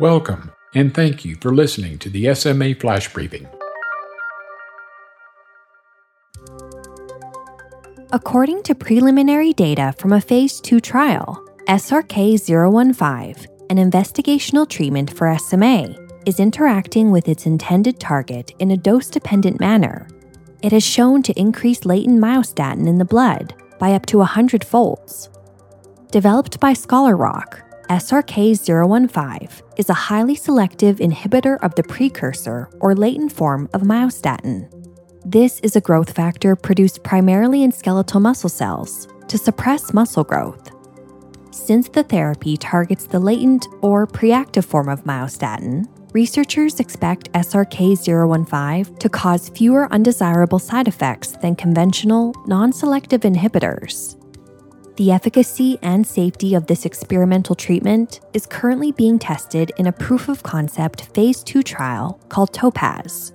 Welcome, and thank you for listening to the SMA Flash Briefing. According to preliminary data from a phase 2 trial, SRK 015, an investigational treatment for SMA, is interacting with its intended target in a dose dependent manner. It has shown to increase latent myostatin in the blood by up to 100 folds. Developed by Scholar Rock, SRK 015 is a highly selective inhibitor of the precursor or latent form of myostatin. This is a growth factor produced primarily in skeletal muscle cells to suppress muscle growth. Since the therapy targets the latent or preactive form of myostatin, researchers expect SRK 015 to cause fewer undesirable side effects than conventional, non selective inhibitors. The efficacy and safety of this experimental treatment is currently being tested in a proof of concept phase 2 trial called Topaz.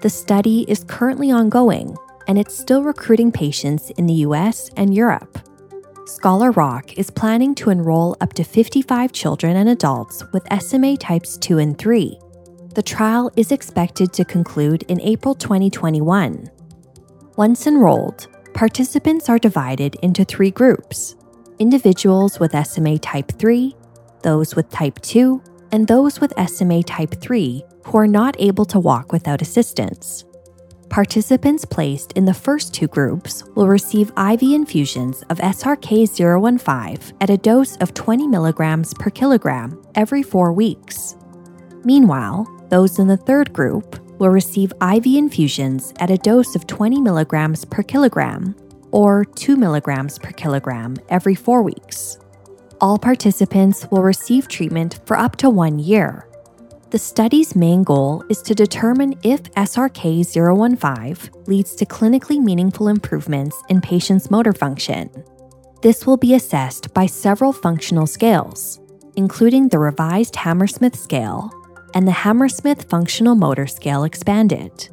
The study is currently ongoing and it's still recruiting patients in the US and Europe. Scholar Rock is planning to enroll up to 55 children and adults with SMA types 2 and 3. The trial is expected to conclude in April 2021. Once enrolled, participants are divided into three groups individuals with SMA type 3, those with type 2, and those with SMA type 3 who are not able to walk without assistance. Participants placed in the first two groups will receive IV infusions of SRK 015 at a dose of 20 milligrams per kilogram every four weeks. Meanwhile, those in the third group will receive IV infusions at a dose of 20 milligrams per kilogram or 2 milligrams per kilogram every four weeks. All participants will receive treatment for up to one year the study's main goal is to determine if SRK 015 leads to clinically meaningful improvements in patients' motor function. This will be assessed by several functional scales, including the revised Hammersmith scale and the Hammersmith Functional Motor Scale expanded.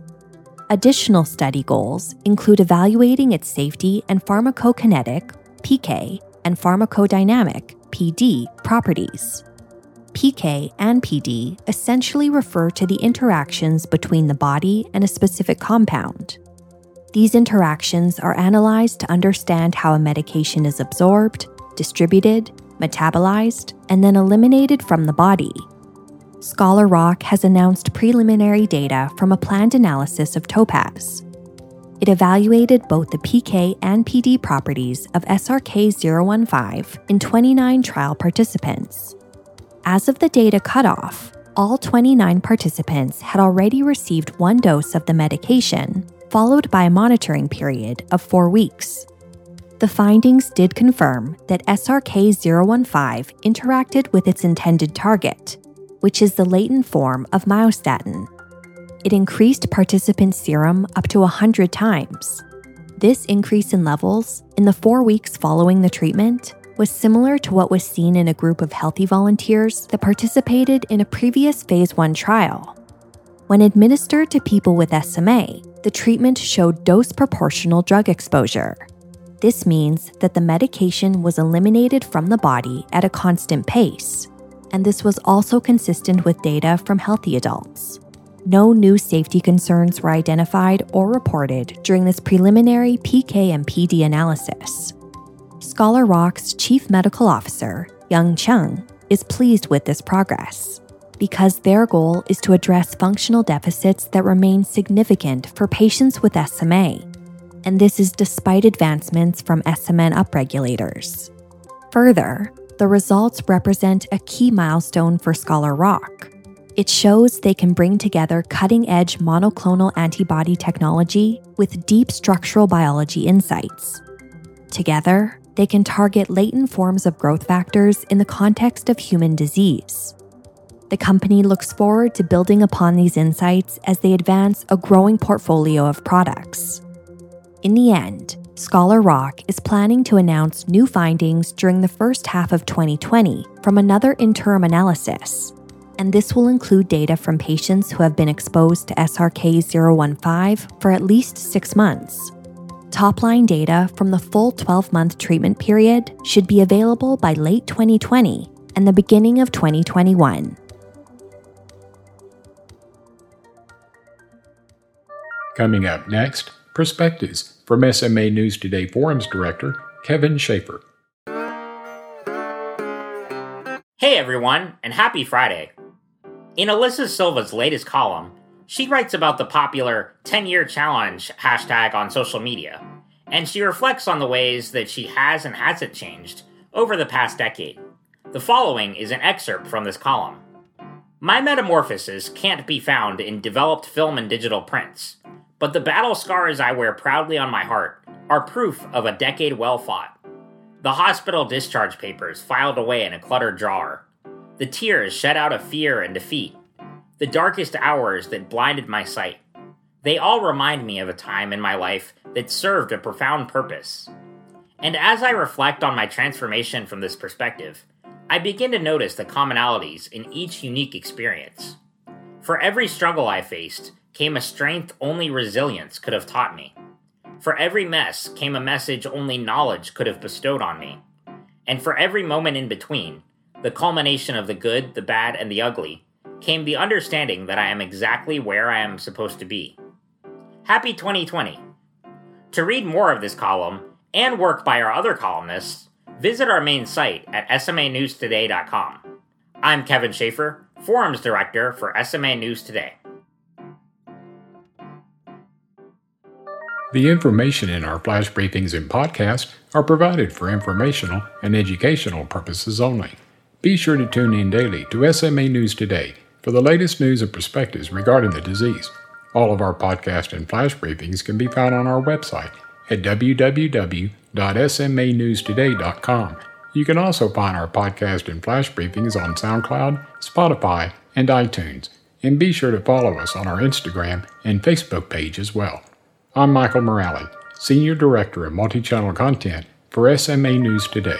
Additional study goals include evaluating its safety and pharmacokinetic PK and pharmacodynamic PD properties. PK and PD essentially refer to the interactions between the body and a specific compound. These interactions are analyzed to understand how a medication is absorbed, distributed, metabolized, and then eliminated from the body. Scholar Rock has announced preliminary data from a planned analysis of Topaz. It evaluated both the PK and PD properties of SRK 015 in 29 trial participants. As of the data cutoff, all 29 participants had already received one dose of the medication, followed by a monitoring period of four weeks. The findings did confirm that SRK 015 interacted with its intended target, which is the latent form of myostatin. It increased participant serum up to 100 times. This increase in levels in the four weeks following the treatment was similar to what was seen in a group of healthy volunteers that participated in a previous phase 1 trial. When administered to people with SMA, the treatment showed dose proportional drug exposure. This means that the medication was eliminated from the body at a constant pace, and this was also consistent with data from healthy adults. No new safety concerns were identified or reported during this preliminary PK and PD analysis. Scholar Rock's chief medical officer, Yung Chyung, is pleased with this progress because their goal is to address functional deficits that remain significant for patients with SMA. And this is despite advancements from SMN upregulators. Further, the results represent a key milestone for Scholar Rock. It shows they can bring together cutting edge monoclonal antibody technology with deep structural biology insights. Together, they can target latent forms of growth factors in the context of human disease. The company looks forward to building upon these insights as they advance a growing portfolio of products. In the end, Scholar Rock is planning to announce new findings during the first half of 2020 from another interim analysis. And this will include data from patients who have been exposed to SRK 015 for at least six months. Top line data from the full 12 month treatment period should be available by late 2020 and the beginning of 2021. Coming up next, perspectives from SMA News Today Forums Director Kevin Schaefer. Hey everyone, and happy Friday. In Alyssa Silva's latest column, she writes about the popular 10 year challenge hashtag on social media, and she reflects on the ways that she has and hasn't changed over the past decade. The following is an excerpt from this column. My metamorphosis can't be found in developed film and digital prints, but the battle scars I wear proudly on my heart are proof of a decade well fought. The hospital discharge papers filed away in a cluttered drawer, the tears shed out of fear and defeat, the darkest hours that blinded my sight. They all remind me of a time in my life that served a profound purpose. And as I reflect on my transformation from this perspective, I begin to notice the commonalities in each unique experience. For every struggle I faced came a strength only resilience could have taught me. For every mess came a message only knowledge could have bestowed on me. And for every moment in between, the culmination of the good, the bad, and the ugly, came the understanding that I am exactly where I am supposed to be. Happy 2020! To read more of this column and work by our other columnists, visit our main site at smanewstoday.com. I'm Kevin Schaefer, Forums Director for SMA News Today. The information in our flash briefings and podcasts are provided for informational and educational purposes only. Be sure to tune in daily to SMA News Today for the latest news and perspectives regarding the disease. All of our podcast and flash briefings can be found on our website at www.smanewstoday.com. You can also find our podcast and flash briefings on SoundCloud, Spotify, and iTunes. And be sure to follow us on our Instagram and Facebook page as well. I'm Michael Morale, Senior Director of Multi Channel Content for SMA News Today.